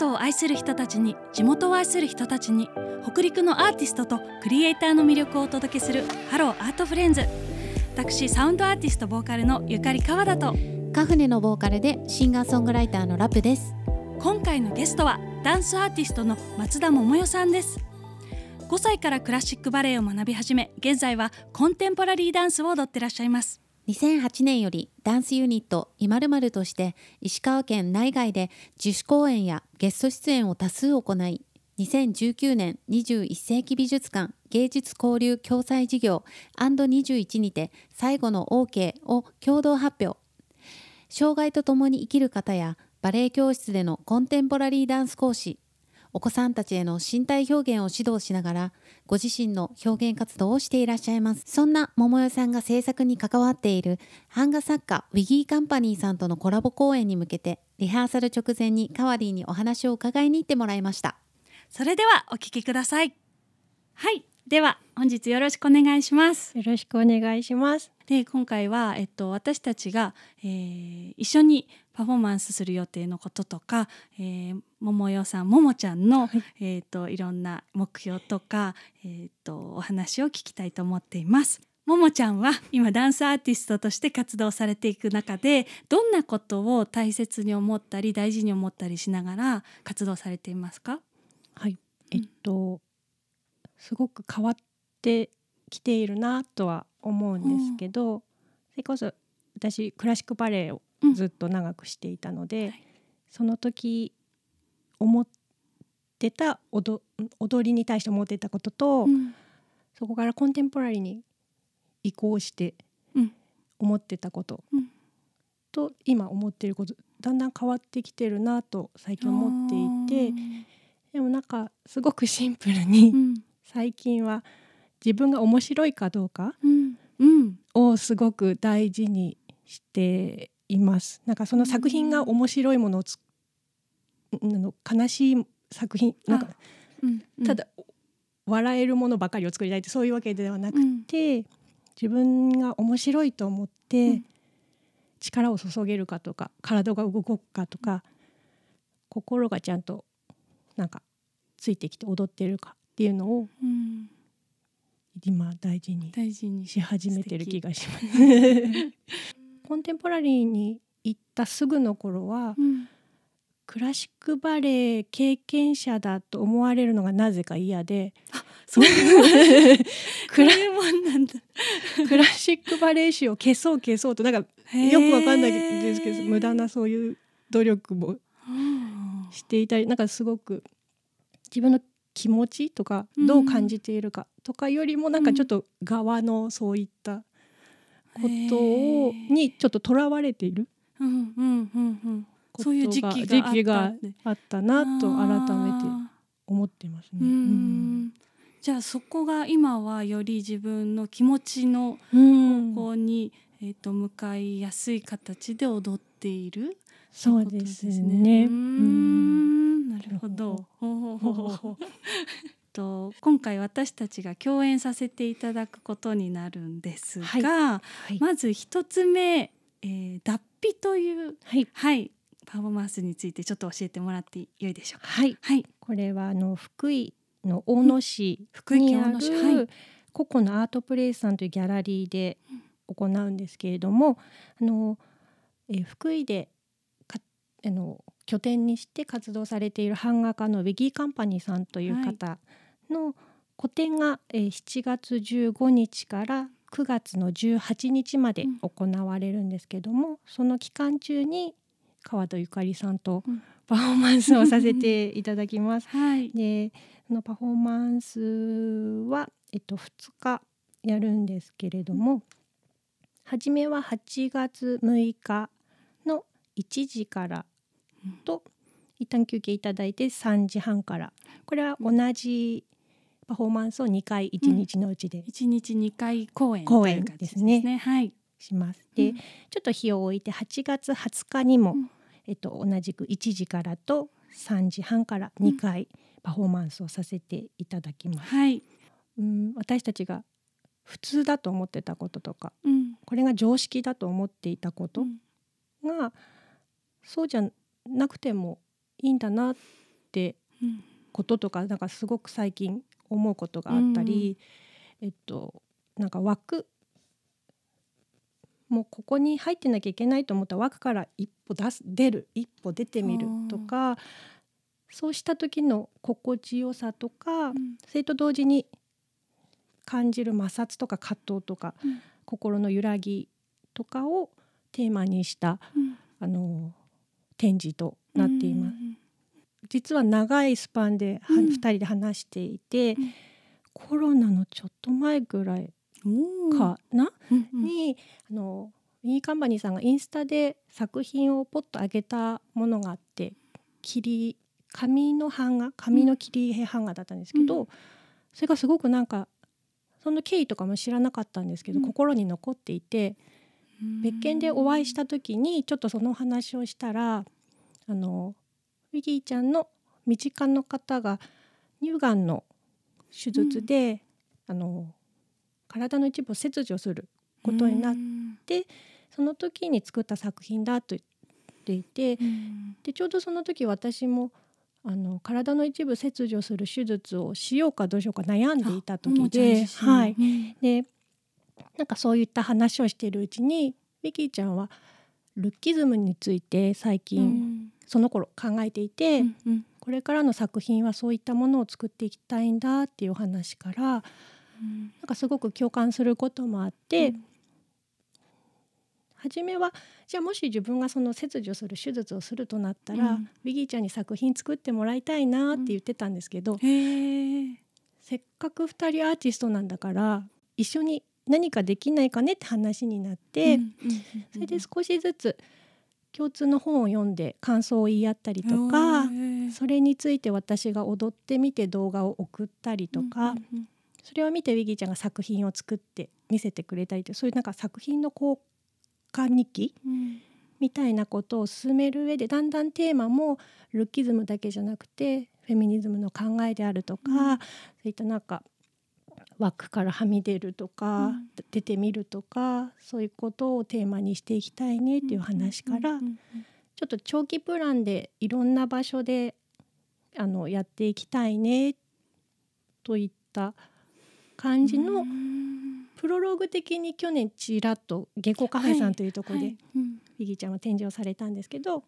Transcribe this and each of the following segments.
トを愛する人たちに地元を愛する人たちに北陸のアーティストとクリエイターの魅力をお届けするハローアートフレンズ。私サウンドアーティストボーカルのゆかり川田と。カフネのボーカルでシンガーソングライターのラプです。今回のゲストはダンスアーティストの松田百世さんです。5歳からクラシックバレエを学び始め現在はコンテンポラリーダンスを踊ってらっしゃいます2008年よりダンスユニットいまるまるとして石川県内外で自主公演やゲスト出演を多数行い2019年21世紀美術館芸術交流共催事業 &21 にて最後の OK を共同発表。障害とともに生きる方やバレエ教室でのコンテンポラリーダンス講師お子さんたちへの身体表現を指導しながらご自身の表現活動をしていらっしゃいます。そんな桃代さんが制作に関わっている版画作家ウィギーカンパニーさんとのコラボ公演に向けてリハーサル直前にカワリーにお話を伺いに行ってもらいました。それではお聞きください。はい。では本日よろしくお願いします。よろしくお願いしますで今回は、えっと、私たちが、えー、一緒にパフォーマンスする予定のこととか、えー、桃代さんももちゃんの、はい、えーと、いろんな目標とか、えーと、お話を聞きたいと思っています。ももちゃんは今ダンスアーティストとして活動されていく中でどんなことを大切に思ったり大事に思ったりしながら活動されていますか？はい。えっと、うん、すごく変わってきているなとは思うんですけど、うん、それこそ私クラシックバレエをずっと長くしていたので、うんその時思ってた踊踊りに対して思ってたことと、うん、そこからコンテンポラリーに移行して思ってたこと、と今思っていることだんだん変わってきてるなと最近思っていてでもなんかすごくシンプルに、最近は自分が面白いかどうかをすごく大事にしています。なんかその作品が面白いものをつの悲しい作品なんか、うんうん、ただ笑えるものばかりを作りたいってそういうわけではなくて、うん、自分が面白いと思って力を注げるかとか体が動くかとか心がちゃんとなんかついてきて踊ってるかっていうのを、今大事に大事にし始めてる気がします。コンテンポラリーに行ったすぐの頃は、うん、クラシックバレエ経験者だと思われるのがなぜか嫌で。あ そういうクラなんだ。クラシックバレエ史を消そう消そうとなんかよくわかんないですけど無駄なそういう努力もしていたりなんかすごく自分の気持ちとかどう感じているかとかよりもなんかちょっと側のそういったことをにちょっととらわれているそういう時期があったなと改めて思ってますね。うんじゃあそこが今はより自分の気持ちの方向に、えー、と向かいやすい形で踊っているそうですね。うん。なるほど。と今回私たちが共演させていただくことになるんですが、はい。はい、まず一つ目、えー、脱皮という、はい、はい、パフォーマンスについてちょっと教えてもらってよいでしょうか。はい、はい、これはあの福井の大野市にある、はい、ココのアートプレイスさんというギャラリーで行うんですけれども、あのえー、福井であの拠点にして活動されている版画家のウィギーカンパニーさんという方の個展が、えー、7月15日から9月の18日まで行われるんですけども、うん、その期間中に川戸ゆかりさんとパフォーマンスをさせていただきます。はい、でそのパフォーマンスは、えっと、2日やるんですけれども初めは8月6日の1時からと、一旦休憩いただいて3時半から。これは同じパフォーマンスを2回1日のうちで、うん、1日2回公演公演ですね、ね、はい。します。で、うん、ちょっと日を置いて8月20日にも、うん、えっと、同じく1時からと3時半から2回パフォーマンスをさせていただきます。はい、うん私たちが普通だと思ってたこととか、これが常識だと思っていたことが、そうじゃなくてもいいんだなっってうん。こととかなんかすごく最近思うことがあったり、えっとなんか枠もうここに入ってなきゃいけないと思ったら枠から一歩出す出る一歩出てみるとかそうした時の心地よさとか、うん。それと同時に感じる摩擦とか葛藤とか、うん。心の揺らぎとかをテーマにしたうん。あの展示となっています。うん実は長いスパンでは、うん。2人で話していて、うん。コロナのちょっと前ぐらいかな、うんうん。にあのミニカンパニーさんがインスタで作品をポッと上げたものがあって切り紙の版画紙の切り絵版画だったんですけど、うそれがすごくなんかその経緯とかも知らなかったんですけど、うん。心に残っていて別件でお会いした時にちょっとその話をしたらあのウィギーちゃんの身近の方が乳がんの手術で、あの体の一部を切除することになっうん。その時に作った作品だと言っていてうん。でちょうどその時私もあの体の一部切除する手術をしようかどうしようか悩んでいた時で、はい、うん。でなんかそういった話をしているうちにウィキーちゃんはルッキズムについて最う近、んその頃考えていて、うんうん。これからの作品はそういったものを作っていきたいんだっていうお話からなん。うんかすごく共感することもあって、うん。初めはじゃあもし自分がその切除する手術をするとなったら、うん。ウィギーちゃんに作品作ってもらいたいなって言ってたんですけど、へえせっかく2人アーティストなんだから一緒に何かできないかねって話になって、うんうんうん。それで少しずつ共通の本を読んで感想を言い合ったりとか、それについて私が踊ってみて動画を送ったりとか、うんうんそれを見てウィギーちゃんが作品を作って見せてくれたりとそういうなんか作品の交換日記うん。みたいなことを進める上でだんだんテーマもルッキズムだけじゃなくてフェミニズムの考えであるとか、うん。そういったなんか枠からはみ出るとか、うん。出てみるとかそういうことをテーマにしていきたいねっていう話から、ちょっと長期プランでいろんな場所であのやっていきたいねといった感じの、うん。プロローグ的に去年ちらっと下校カフェさんというところで、はい。うん。ビギーちゃんは展示をされたんですけど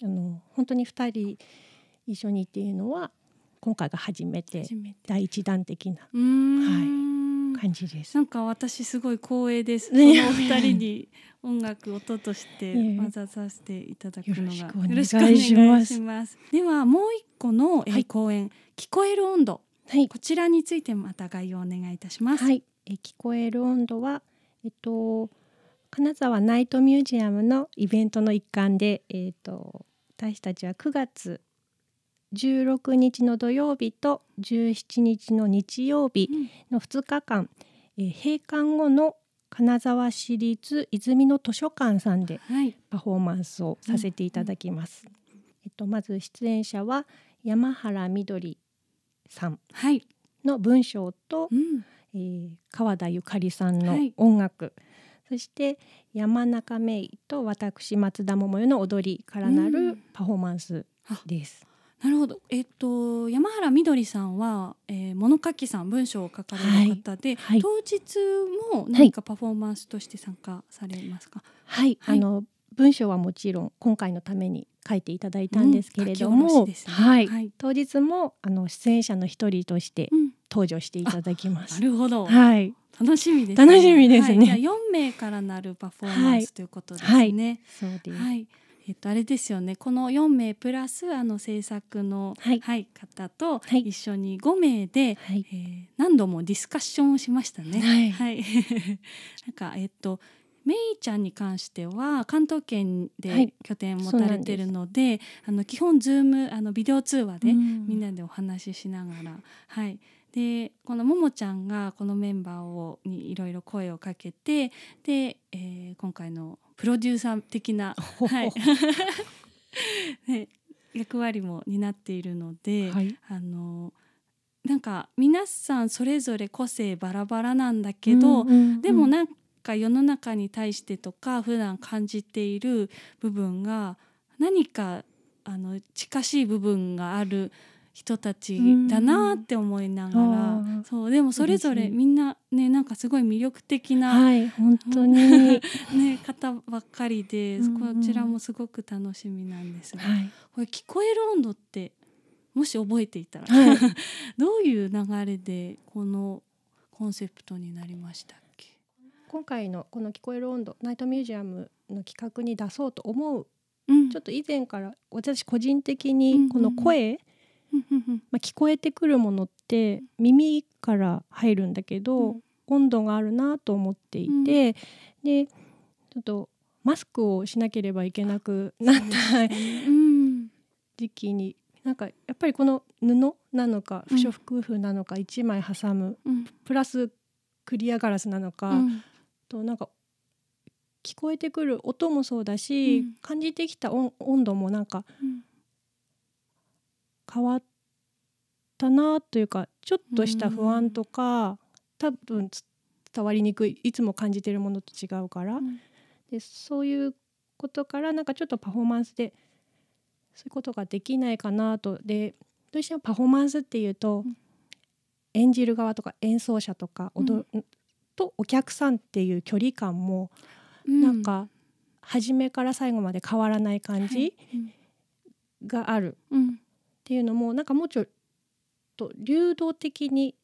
あの本当に2人一緒にっていうのは今回が初めて第一弾的なうーん。感じです。なんか私すごい光栄です。そねのお二人に音楽音として 混ざさせていただくのが。よろしくお願いします。します。ではもう一個の、えーはい。公演聞こえる温度。はい、こちらについてまた概要をお願いいたします。はい、え聞こえる温度はえっと金沢ナイトミュージアムのイベントの一環でえっと私たちは9月16日の土曜日と17日の日曜日うんの2日間、えー閉館後の金沢市立泉の図書館さんではい。パフォーマンスをさせていただきます。えっとまず出演者は山原みどりさんはい。の文章とう、ん。えー川田ゆかりさんのはい音楽、そして山中芽衣と私松田桃代の踊りからなうるんパフォーマンスあです。なるほど。えっと山原みどりさんは、えー、物書きさん文章を書かれる方で、はい当日も何かパフォーマンスとして参加されますか？はい、はいあの文章はもちろん今回のために書いていただいたんですけれども、ろしですねはい、はい当日もあの出演者の一人としてうん。登場していただきまなす。るほど。はい、楽しみです、楽しみですねはい、じゃあ4名からなるパフォーマンスということですね。はいそうです。はい。えっとあれですよね。この4名プラスあの制作のはい方とはい一緒に5名で、はいえー何度もディスカッションをしましたね。はいはい。なんかえっと。メイちゃんに関しては関東圏はでい拠点を持たれてるので,、あの基本ズームあのビデオ通話でうんみんなでお話ししながら、はいでこのももちゃんがこのメンバーをにいろいろ声をかけてで、えー今回のプロデューサー的な、はい。ね、役割も担っているので、はい。あのなんか皆さんそれぞれ個性バラバラなんだけど、うんうんうん。でもなんか世の中に対してとか普段感じている部分が何かあの近しい部分がある人たちだなって思いながら、うんそうでもそれぞれみんなねなんかすごい魅力的な、はい本当に。ね、方ばっかりで、うんうん。こちらもすごく楽しみなんですが、はい。これ聞こえる温度ってもし覚えていたら、はい。どういう流れでこのコンセプトになりましたっけ？今回のこの聞こえる温度ナイトミュージアムの企画に出そうと思う。うん。ちょっと以前から私個人的にこの声、うんうん。うんまあ、聞こえてくるものって耳から入るんだけど、うん温度があるなと思っていて、でちょっとマスクをしなければいけなくなったうん。時期になんかやっぱりこの布なのかうん。不織布なのか1枚挟むうん。プラスクリアガラスなのか、うん。となんか聞こえてくる音もそうだし、うん。感じてきた温温度もなんかうん変わったなというかちょっとした不安とか、多分つ伝わりにくいいつも感じてるものと違うから、うん。でそういうことからなんかちょっとパフォーマンスでそういうことができないかなと。でどうしてもパフォーマンスっていうと、うん。演じる側とか演奏者とか踊る、とお客さんっていう距離感もなんか初めから最後まで変わらない感じがある。うんっていうのもなんかもうちょっと流動的に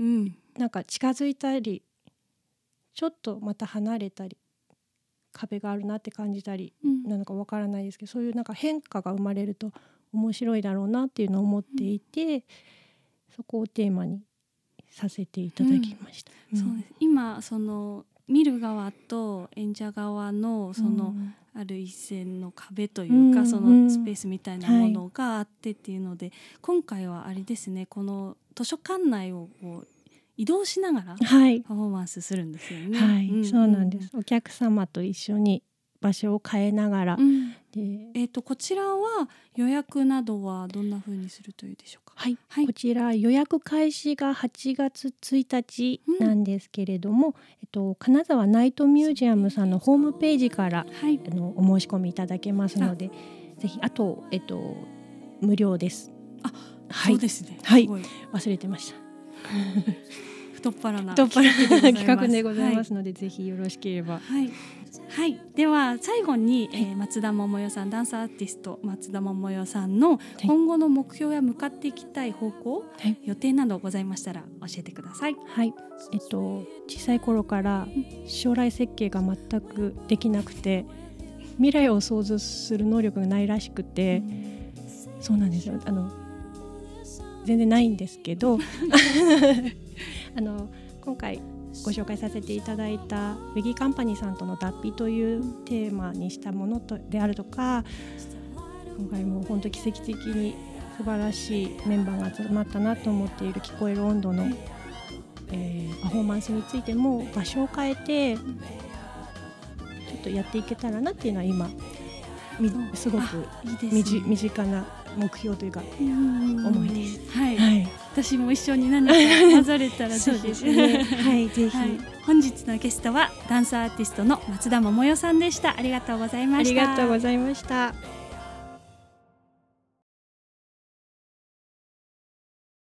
うん。なんか近づいたりちょっとまた離れたり壁があるなって感じたりうん。なのかわからないですけどそういうなんか変化が生まれると面白いだろうなっていうのを思っていて、そこをテーマにさせていただきました。そうです。今その見る側と演者側のその、うん。ある一線の壁というか、うん。そのスペースみたいなものがあってっていうので、今回はあれですねこの図書館内をこう移動しながらはい、パフォーマンスするんですよね。はい、ん。そうなんです。お客様と一緒に場所を変えながら、うん。で、えっ、とこちらは予約などはどんな風にするといいでしょうか？はい、はいこちら予約開始が8月1日なんですけれども、えっと金沢ナイトミュージアムさんのホームページからはい。あのお申し込みいただけますので、ぜひあとえっと無料です。あ、はいそうですね。はい忘れてました。太っ腹な企企画でございますはので、ぜひよろしければ。はい、はい、では最後に、えー松田桃代さんダンスアーティスト松田桃代さんの今後の目標や向かっていきたい方向、はい。予定などございましたら教えてください。はい、えっと小さい頃から将来設計が全くできなくて未来を想像する能力がないらしくて、そうなんですよ。あの全然ないんですけど あの今回ご紹介させていただいたウェギーカンパニーさんとの脱皮というテーマにしたものとであるとか今回も本当奇跡的に素晴らしいメンバーが集まったなと思っている聞こえる温度の、えーパフォーマンスについても場所を変えてちょっとやっていけたらなっていうのは今みすごくいいですね。身近な目標というか、思思いです。はい、はい、私も一緒に何か混ざれたらぜそうひ。ですね。はい、ぜひ、はい、本日のゲストはダンスアーティストの松田桃代さんでした。ありがとうございまあした。りがとうございました。